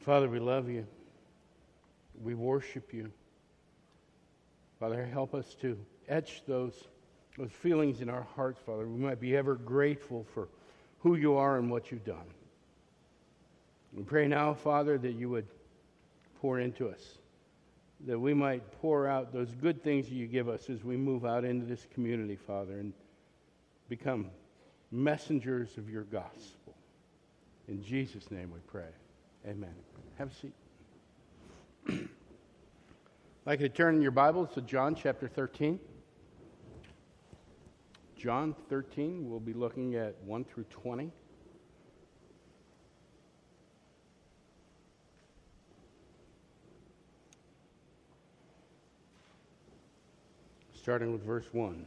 Father, we love you. We worship you. Father, help us to etch those, those feelings in our hearts, Father. We might be ever grateful for who you are and what you've done. We pray now, Father, that you would pour into us, that we might pour out those good things that you give us as we move out into this community, Father, and become messengers of your gospel. In Jesus' name we pray. Amen. Have a seat. I'd like to turn in your Bibles to John chapter 13. John 13, we'll be looking at 1 through 20. Starting with verse 1.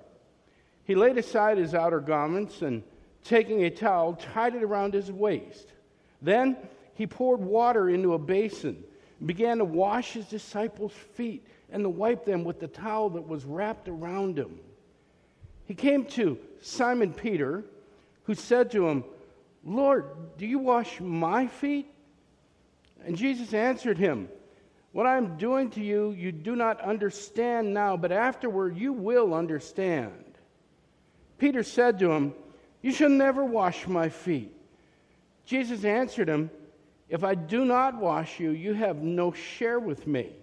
He laid aside his outer garments and, taking a towel, tied it around his waist. Then he poured water into a basin and began to wash his disciples' feet and to wipe them with the towel that was wrapped around him. He came to Simon Peter, who said to him, Lord, do you wash my feet? And Jesus answered him, What I am doing to you, you do not understand now, but afterward you will understand. Peter said to him, You shall never wash my feet. Jesus answered him, If I do not wash you, you have no share with me.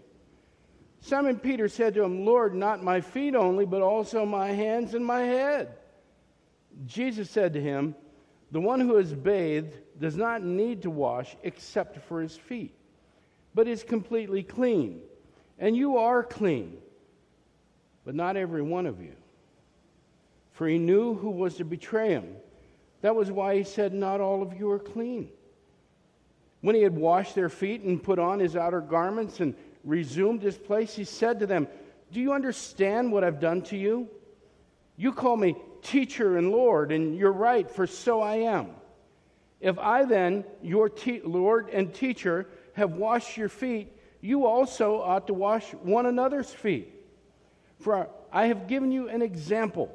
Simon Peter said to him, Lord, not my feet only, but also my hands and my head. Jesus said to him, The one who is bathed does not need to wash except for his feet, but is completely clean. And you are clean, but not every one of you for he knew who was to betray him. That was why he said, Not all of you are clean. When he had washed their feet and put on his outer garments and resumed his place, he said to them, Do you understand what I've done to you? You call me teacher and Lord, and you're right, for so I am. If I then, your te- Lord and teacher, have washed your feet, you also ought to wash one another's feet. For I have given you an example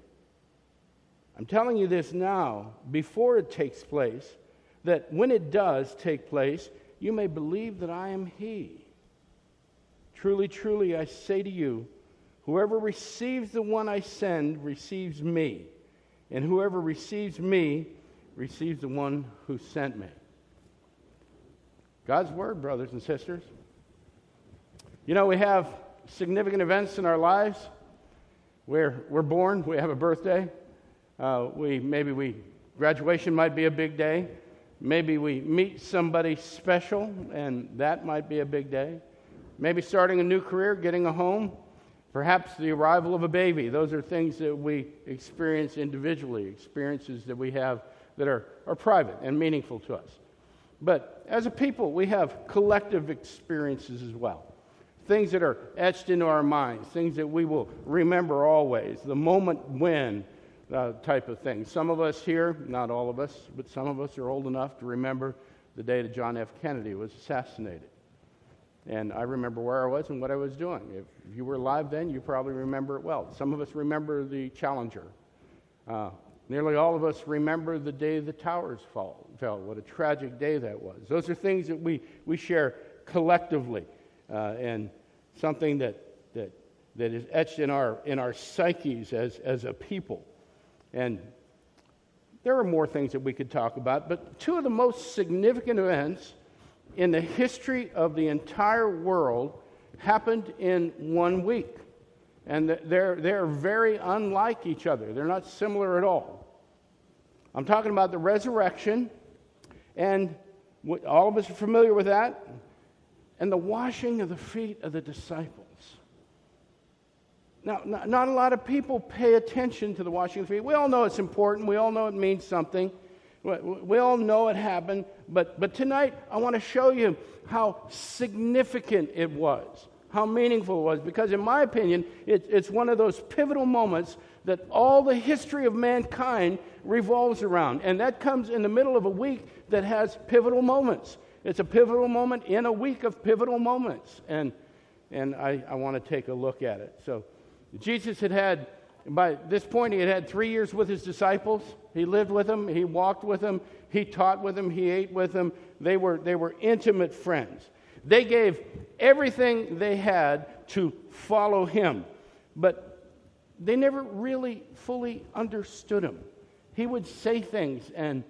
I'm telling you this now, before it takes place, that when it does take place, you may believe that I am He. Truly, truly, I say to you, whoever receives the one I send receives me, and whoever receives me receives the one who sent me. God's Word, brothers and sisters. You know, we have significant events in our lives where we're born, we have a birthday, uh, we maybe we graduation might be a big day. Maybe we meet somebody special, and that might be a big day. Maybe starting a new career, getting a home, perhaps the arrival of a baby. Those are things that we experience individually, experiences that we have that are, are private and meaningful to us. But as a people, we have collective experiences as well. Things that are etched into our minds, things that we will remember always. The moment when uh, type of thing. Some of us here, not all of us, but some of us are old enough to remember the day that John F. Kennedy was assassinated. And I remember where I was and what I was doing. If you were alive then, you probably remember it well. Some of us remember the Challenger. Uh, nearly all of us remember the day the towers fall, fell. What a tragic day that was. Those are things that we, we share collectively uh, and something that, that, that is etched in our, in our psyches as, as a people. And there are more things that we could talk about, but two of the most significant events in the history of the entire world happened in one week. And they're, they're very unlike each other, they're not similar at all. I'm talking about the resurrection, and all of us are familiar with that, and the washing of the feet of the disciples. Now, not, not a lot of people pay attention to the washing of the feet. We all know it's important, we all know it means something. We all know it happened, but, but tonight I want to show you how significant it was, how meaningful it was, because in my opinion, it, it's one of those pivotal moments that all the history of mankind revolves around. And that comes in the middle of a week that has pivotal moments. It's a pivotal moment in a week of pivotal moments. And, and I, I want to take a look at it. So, Jesus had had by this point, he had had three years with his disciples. He lived with them, he walked with them, he taught with them, he ate with them. They were, they were intimate friends. They gave everything they had to follow him, but they never really fully understood him. He would say things, and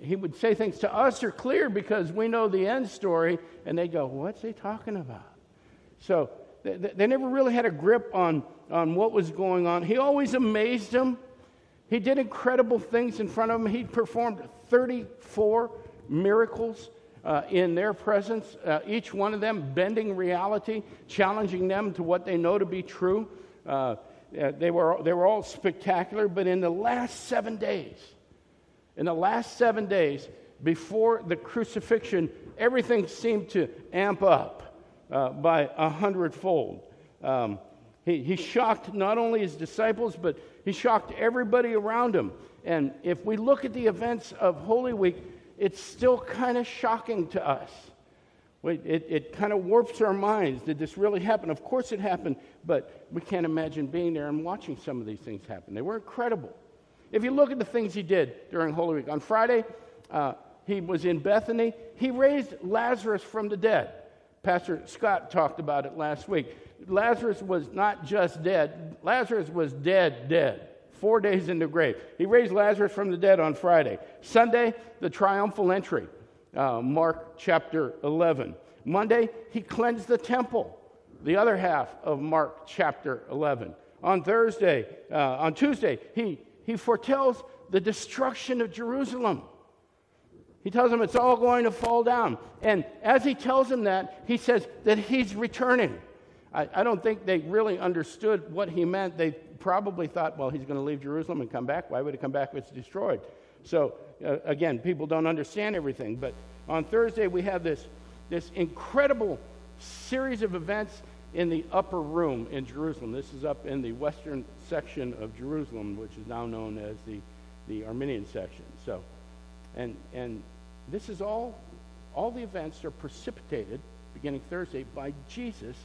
he would say things to us are clear because we know the end story, and they go, What's he talking about? So they, never really had a grip on on what was going on. He always amazed them. He did incredible things in front of them. He performed 34 miracles uh, in their presence, uh, each one of them bending reality, challenging them to what they know to be true. Uh, uh they, were, they were all spectacular, but in the last seven days, in the last seven days before the crucifixion, everything seemed to amp up uh, by a hundredfold. Um, he, he shocked not only his disciples, but he shocked everybody around him. And if we look at the events of Holy Week, it's still kind of shocking to us. It, it kind of warps our minds. Did this really happen? Of course it happened, but we can't imagine being there and watching some of these things happen. They were incredible. If you look at the things he did during Holy Week, on Friday, uh, he was in Bethany. He raised Lazarus from the dead. Pastor Scott talked about it last week. Lazarus was not just dead, Lazarus was dead, dead. Four days in the grave. He raised Lazarus from the dead on Friday. Sunday, the triumphal entry, uh, Mark chapter 11. Monday, he cleansed the temple, the other half of Mark chapter 11. On Thursday, uh, on Tuesday, he, he foretells the destruction of Jerusalem. He tells them it's all going to fall down. And as he tells them that, he says that he's returning. I, I don't think they really understood what he meant. They probably thought, well, he's going to leave Jerusalem and come back. Why would he come back if it's destroyed? So, uh, again, people don't understand everything. But on Thursday, we have this, this incredible series of events in the upper room in Jerusalem. This is up in the western section of Jerusalem, which is now known as the, the Armenian section. So, and, and this is all, all the events are precipitated beginning Thursday by Jesus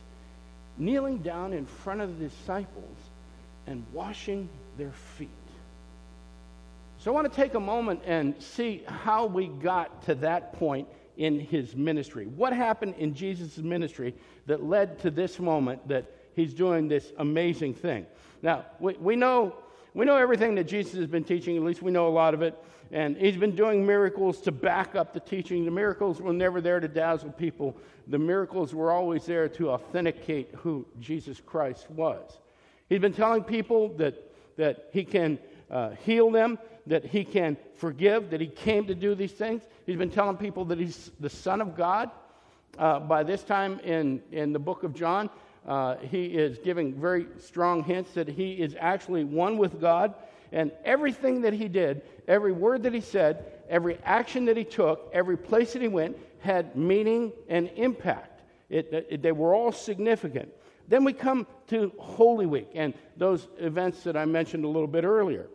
kneeling down in front of the disciples and washing their feet. So I want to take a moment and see how we got to that point in his ministry. What happened in Jesus' ministry that led to this moment that he's doing this amazing thing? Now, we, we, know, we know everything that Jesus has been teaching, at least we know a lot of it. And he's been doing miracles to back up the teaching. The miracles were never there to dazzle people, the miracles were always there to authenticate who Jesus Christ was. He's been telling people that, that he can uh, heal them, that he can forgive, that he came to do these things. He's been telling people that he's the Son of God. Uh, by this time in, in the book of John, uh, he is giving very strong hints that he is actually one with God. And everything that he did, every word that he said, every action that he took, every place that he went had meaning and impact. It, it, they were all significant. Then we come to Holy Week and those events that I mentioned a little bit earlier.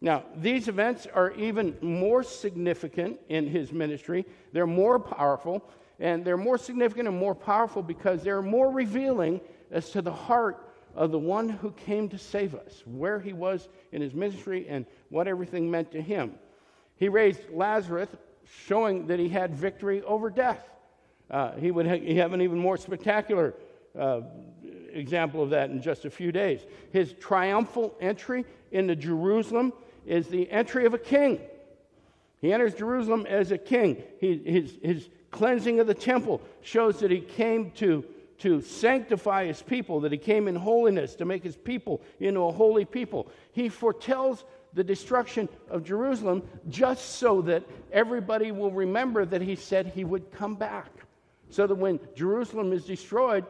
Now, these events are even more significant in his ministry. They're more powerful, and they're more significant and more powerful because they're more revealing as to the heart of the one who came to save us, where he was in his ministry, and what everything meant to him. He raised Lazarus, showing that he had victory over death. Uh, he would ha- have an even more spectacular uh, example of that in just a few days. His triumphal entry into Jerusalem is the entry of a king. He enters Jerusalem as a king. He, his, his cleansing of the temple shows that he came to, to sanctify his people, that he came in holiness to make his people into a holy people. He foretells the destruction of Jerusalem just so that everybody will remember that he said he would come back. So that when Jerusalem is destroyed,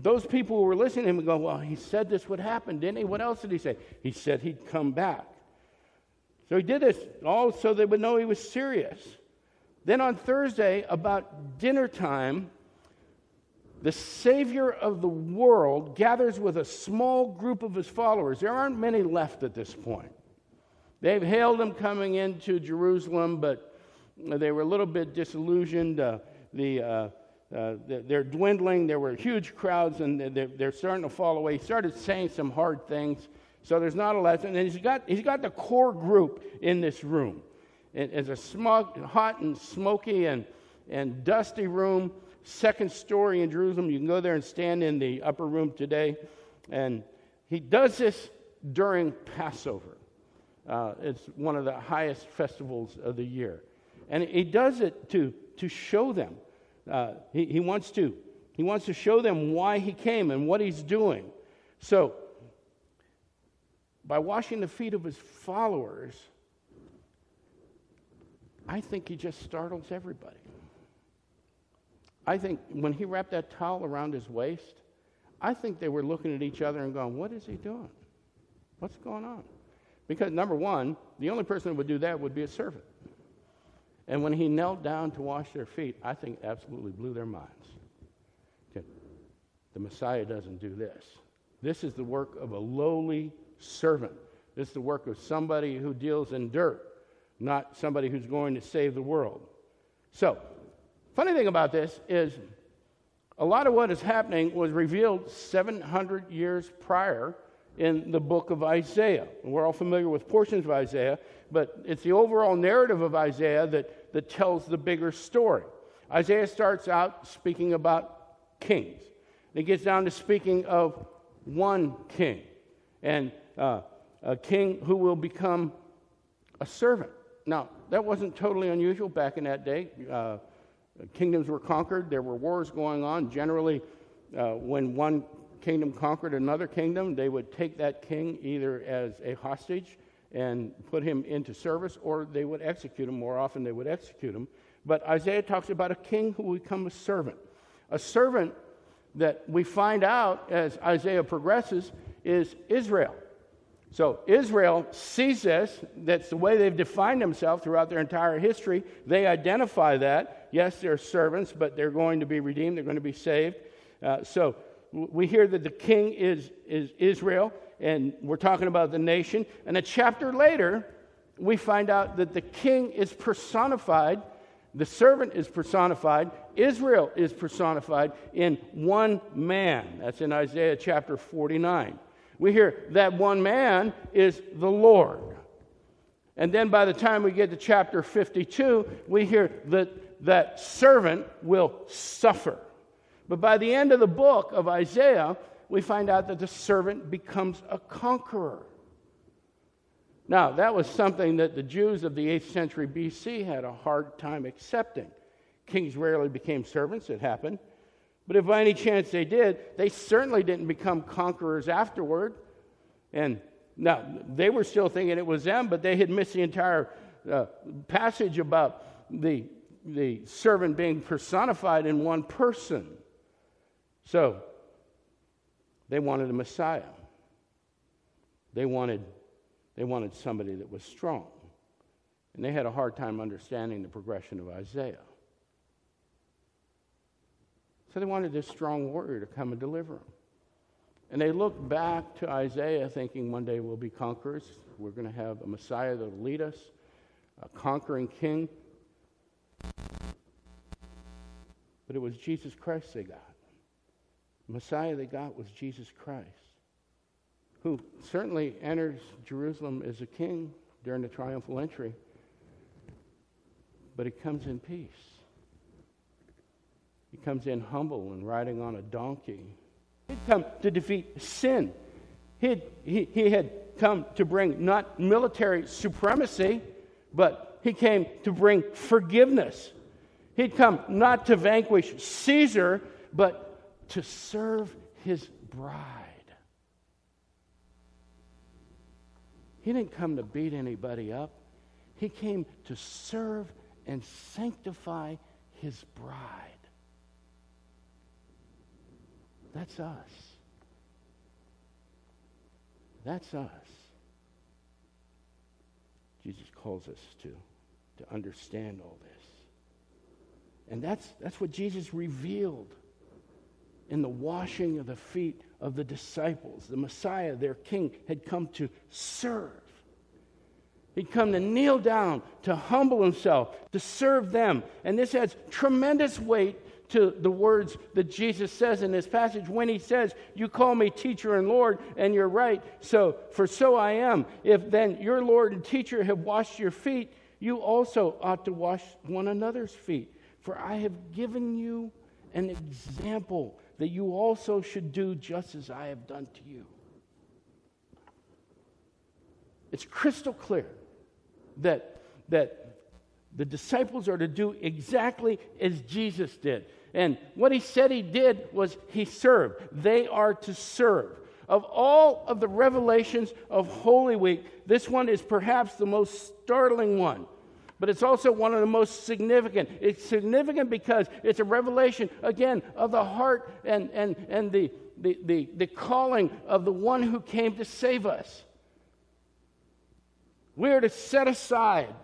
those people who were listening to him would go, Well, he said this would happen, didn't he? What else did he say? He said he'd come back. So he did this all so they would know he was serious. Then on Thursday, about dinner time, the Savior of the world gathers with a small group of his followers. There aren't many left at this point. They've hailed him coming into Jerusalem, but they were a little bit disillusioned. Uh, the, uh, uh, they're dwindling. There were huge crowds, and they're, they're, starting to fall away. He started saying some hard things. So there's not a lot. And he's got, he's got the core group in this room. It, it's a smog, hot and smoky and, and dusty room, second story in Jerusalem. You can go there and stand in the upper room today. And he does this during Passover. Uh, it's one of the highest festivals of the year. And he does it to, to show them. Uh, he, he, wants to, he wants to show them why he came and what he's doing. So, by washing the feet of his followers, I think he just startles everybody. I think when he wrapped that towel around his waist, I think they were looking at each other and going, What is he doing? What's going on? Because, number one, the only person that would do that would be a servant. And when he knelt down to wash their feet, I think absolutely blew their minds. The Messiah doesn't do this. This is the work of a lowly servant. This is the work of somebody who deals in dirt, not somebody who's going to save the world. So, funny thing about this is a lot of what is happening was revealed 700 years prior in the book of Isaiah. We're all familiar with portions of Isaiah, but it's the overall narrative of Isaiah that, that tells the bigger story. Isaiah starts out speaking about kings. It gets down to speaking of one king, and uh, a king who will become a servant. Now, that wasn't totally unusual back in that day. Uh, kingdoms were conquered, there were wars going on. Generally, uh, when one kingdom conquered another kingdom, they would take that king either as a hostage and put him into service, or they would execute him. More often, they would execute him. But Isaiah talks about a king who will become a servant. A servant that we find out as Isaiah progresses is Israel. So Israel sees this. That's the way they've defined themselves throughout their entire history. They identify that. Yes, they're servants, but they're going to be redeemed. They're going to be saved. Uh, so we hear that the king is, is Israel, and we're talking about the nation. And a chapter later, we find out that the king is personified, the servant is personified, Israel is personified in one man. That's in Isaiah chapter 49. We hear that one man is the Lord. And then by the time we get to chapter 52, we hear that that servant will suffer. But by the end of the book of Isaiah, we find out that the servant becomes a conqueror. Now, that was something that the Jews of the 8th century BC had a hard time accepting. Kings rarely became servants, it happened. But if by any chance they did, they certainly didn't become conquerors afterward. And now, they were still thinking it was them, but they had missed the entire uh, passage about the, the servant being personified in one person. So, they wanted a Messiah. They wanted, they wanted somebody that was strong. And they had a hard time understanding the progression of Isaiah. So they wanted this strong warrior to come and deliver them. And they looked back to Isaiah thinking one day we'll be conquerors. We're going to have a Messiah that will lead us, a conquering king. But it was Jesus Christ they got. The Messiah they got was Jesus Christ, who certainly enters Jerusalem as a king during the triumphal entry, but he comes in peace. He comes in humble and riding on a donkey. He'd come to defeat sin. He'd, he, he had come to bring not military supremacy, but he came to bring forgiveness. He'd come not to vanquish Caesar, but to serve his bride. He didn't come to beat anybody up. He came to serve and sanctify his bride. That's us. That's us. Jesus calls us to, to understand all this. And that's, that's what Jesus revealed in the washing of the feet of the disciples. The Messiah, their king, had come to serve. He'd come to kneel down, to humble himself, to serve them. And this adds tremendous weight to the words that Jesus says in this passage when he says, You call me teacher and Lord, and you're right. So, for so I am. If then your Lord and teacher have washed your feet, you also ought to wash one another's feet. For I have given you an example that you also should do just as I have done to you. It's crystal clear that, that the disciples are to do exactly as Jesus did. And what he said he did was he served. They are to serve. Of all of the revelations of Holy Week, this one is perhaps the most startling one but it's also one of the most significant. It's significant because it's a revelation, again, of the heart and, and, and the, the, the, the calling of the one who came to save us. We're to set aside,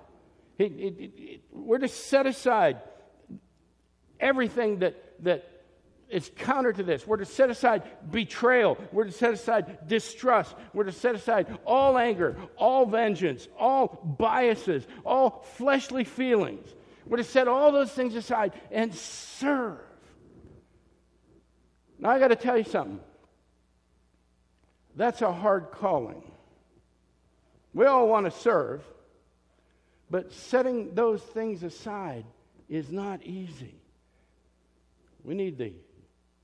we're to set aside everything that, that is counter to this. We're to set aside betrayal. We're to set aside distrust. We're to set aside all anger, all vengeance, all biases, all fleshly feelings. We're to set all those things aside and serve. Now, I got to tell you something. That's a hard calling. We all want to serve, but setting those things aside is not easy. We need the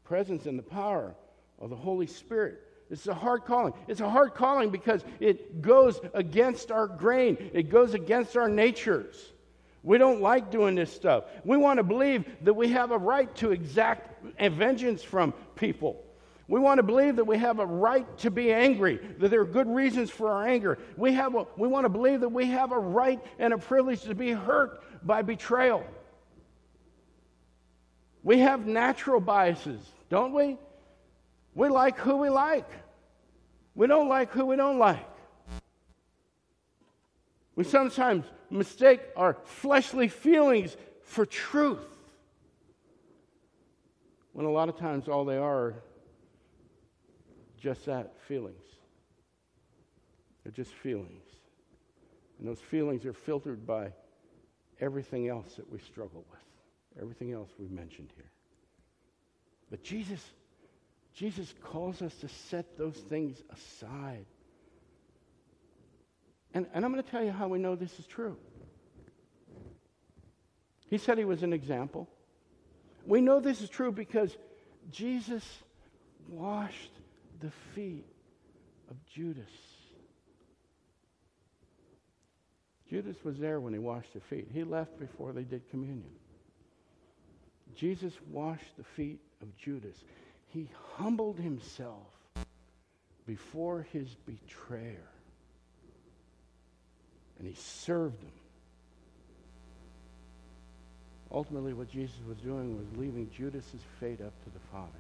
presence and the power of the Holy Spirit. It's a hard calling. It's a hard calling because it goes against our grain, it goes against our natures. We don't like doing this stuff. We want to believe that we have a right to exact vengeance from people. We want to believe that we have a right to be angry, that there are good reasons for our anger. We, have a, we want to believe that we have a right and a privilege to be hurt by betrayal. We have natural biases don't we? We like who we like. We don't like who we don't like. We sometimes mistake our fleshly feelings for truth. When a lot of times all they are just that feelings. They're just feelings. And those feelings are filtered by everything else that we struggle with, everything else we've mentioned here. But Jesus, Jesus calls us to set those things aside. And, and I'm going to tell you how we know this is true. He said he was an example. We know this is true because Jesus washed the feet of Judas. Judas was there when he washed the feet. He left before they did communion. Jesus washed the feet of Judas. He humbled himself before his betrayer. And he served him. Ultimately, what Jesus was doing was leaving Judas's fate up to the Father.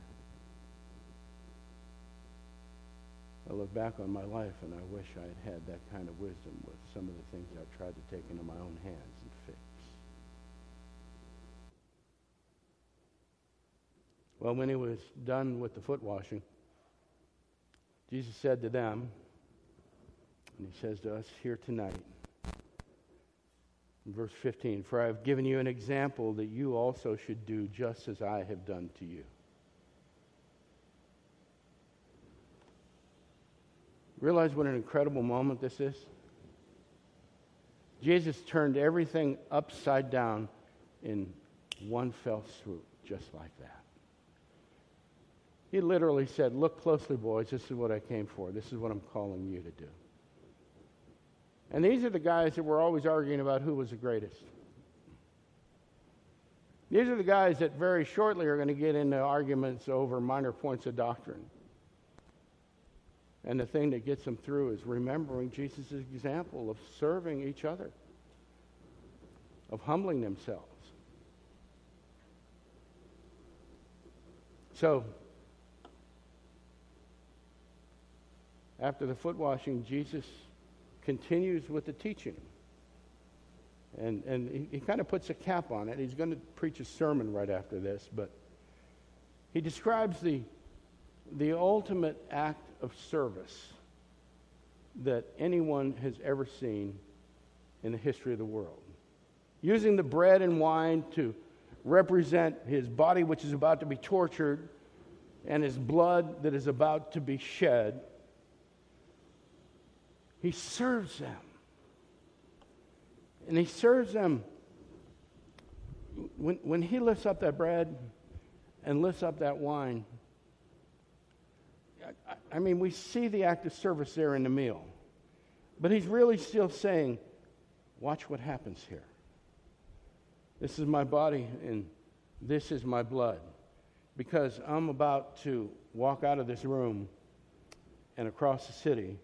I look back on my life and I wish I had had that kind of wisdom with some of the things I've tried to take into my own hands Well, when he was done with the foot washing, Jesus said to them, and he says to us here tonight, in verse 15, For I have given you an example that you also should do just as I have done to you. Realize what an incredible moment this is? Jesus turned everything upside down in one fell swoop, just like that. He literally said, Look closely, boys. This is what I came for. This is what I'm calling you to do. And these are the guys that were always arguing about who was the greatest. These are the guys that very shortly are going to get into arguments over minor points of doctrine. And the thing that gets them through is remembering Jesus' example of serving each other, of humbling themselves. So, after the foot washing, Jesus continues with the teaching. And, and he, he kind of puts a cap on it. He's going to preach a sermon right after this, but he describes the, the ultimate act of service that anyone has ever seen in the history of the world. Using the bread and wine to represent his body, which is about to be tortured, and his blood that is about to be shed, he serves them. And he serves them. When, when he lifts up that bread and lifts up that wine, I, I mean, we see the act of service there in the meal. But he's really still saying, watch what happens here. This is my body and this is my blood. Because I'm about to walk out of this room and across the city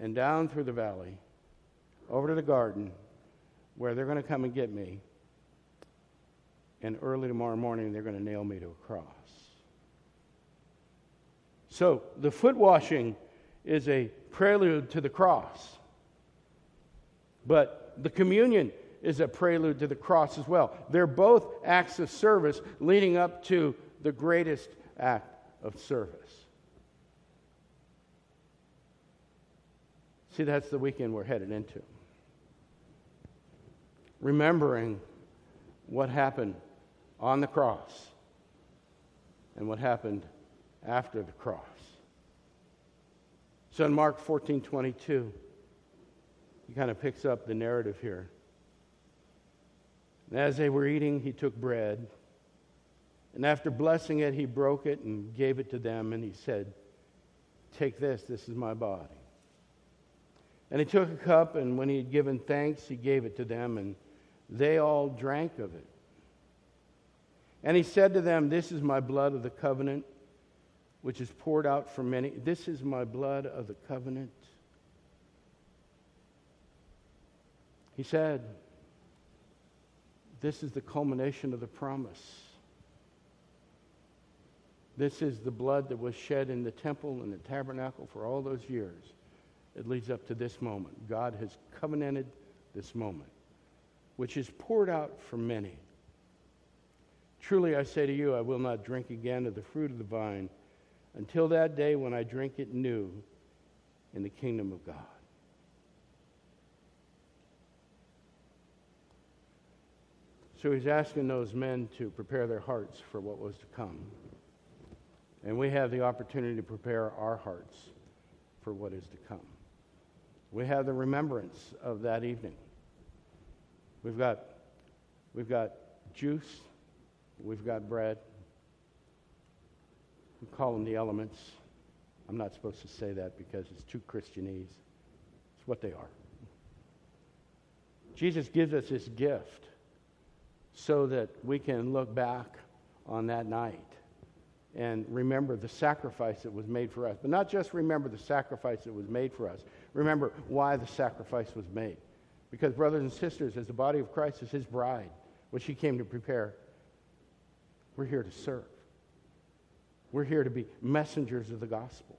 and down through the valley over to the garden where they're going to come and get me. And early tomorrow morning, they're going to nail me to a cross. So the foot washing is a prelude to the cross. But the communion is a prelude to the cross as well. They're both acts of service leading up to the greatest act of service. See, that's the weekend we're headed into remembering what happened on the cross and what happened after the cross. So in Mark 14 22, he kind of picks up the narrative here. And as they were eating, he took bread. And after blessing it, he broke it and gave it to them. And he said, Take this, this is my body. And he took a cup, and when he had given thanks, he gave it to them. And they all drank of it. And he said to them, This is my blood of the covenant, which is poured out for many. This is my blood of the covenant. He said, This is the culmination of the promise. This is the blood that was shed in the temple and the tabernacle for all those years. It leads up to this moment. God has covenanted this moment which is poured out for many. Truly I say to you, I will not drink again of the fruit of the vine until that day when I drink it new in the kingdom of God. So he's asking those men to prepare their hearts for what was to come. And we have the opportunity to prepare our hearts for what is to come. We have the remembrance of that evening. We've got, we've got juice, we've got bread. We call them the elements. I'm not supposed to say that because it's too Christianese. It's what they are. Jesus gives us this gift so that we can look back on that night and remember the sacrifice that was made for us. But not just remember the sacrifice that was made for us, remember why the sacrifice was made. Because, brothers and sisters, as the body of Christ is his bride, which he came to prepare, we're here to serve. We're here to be messengers of the gospel.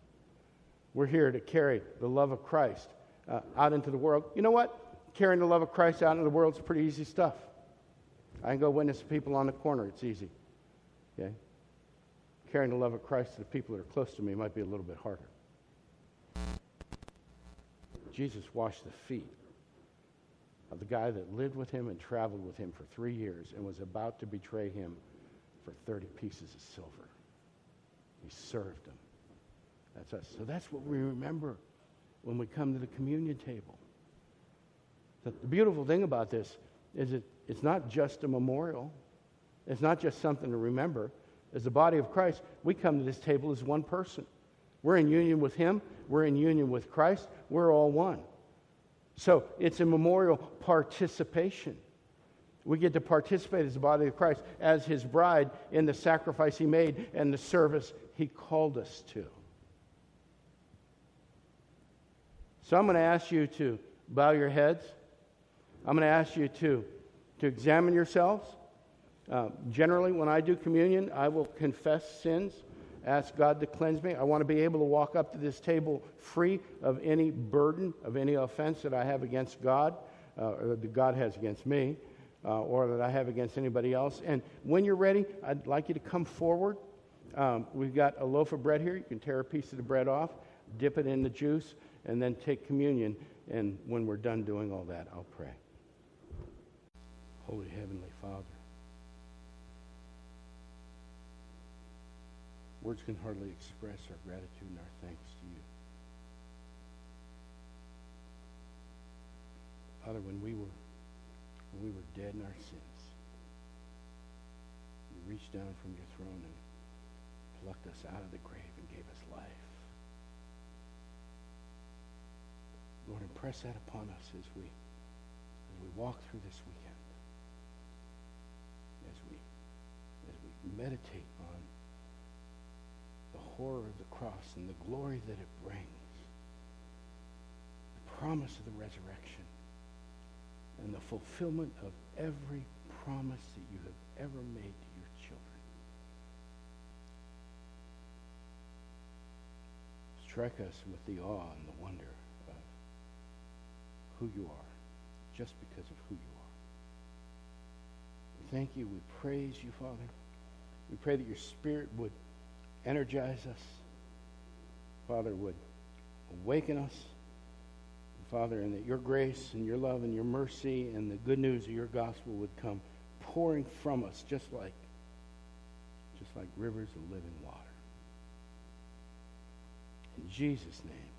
We're here to carry the love of Christ uh, out into the world. You know what? Carrying the love of Christ out into the world is pretty easy stuff. I can go witness to people on the corner, it's easy. Okay? Carrying the love of Christ to the people that are close to me might be a little bit harder. Jesus washed the feet of the guy that lived with him and traveled with him for three years and was about to betray him for 30 pieces of silver. He served him. That's us. So that's what we remember when we come to the communion table. The, the beautiful thing about this is that it's not just a memorial. It's not just something to remember. As the body of Christ, we come to this table as one person. We're in union with Him. We're in union with Christ. We're all one. So it's a memorial participation. We get to participate as the body of Christ, as his bride, in the sacrifice he made and the service he called us to. So I'm going to ask you to bow your heads. I'm going to ask you to, to examine yourselves. Uh, generally, when I do communion, I will confess sins, ask God to cleanse me. I want to be able to walk up to this table free of any burden, of any offense that I have against God, uh, or that God has against me, uh, or that I have against anybody else. And when you're ready, I'd like you to come forward. Um, we've got a loaf of bread here. You can tear a piece of the bread off, dip it in the juice, and then take communion. And when we're done doing all that, I'll pray. Holy Heavenly Father, words can hardly express our gratitude and our thanks to you. Father, when we were when we were dead in our sins, you reached down from your throne and plucked us out of the grave and gave us life. Lord, impress that upon us as we as we walk through this weekend. As we as we meditate on horror of the cross and the glory that it brings. The promise of the resurrection and the fulfillment of every promise that you have ever made to your children. Strike us with the awe and the wonder of who you are, just because of who you are. We thank you. We praise you, Father. We pray that your Spirit would energize us, Father, would awaken us. Father, and that your grace and your love and your mercy and the good news of your gospel would come pouring from us just like just like rivers of living water. In Jesus' name.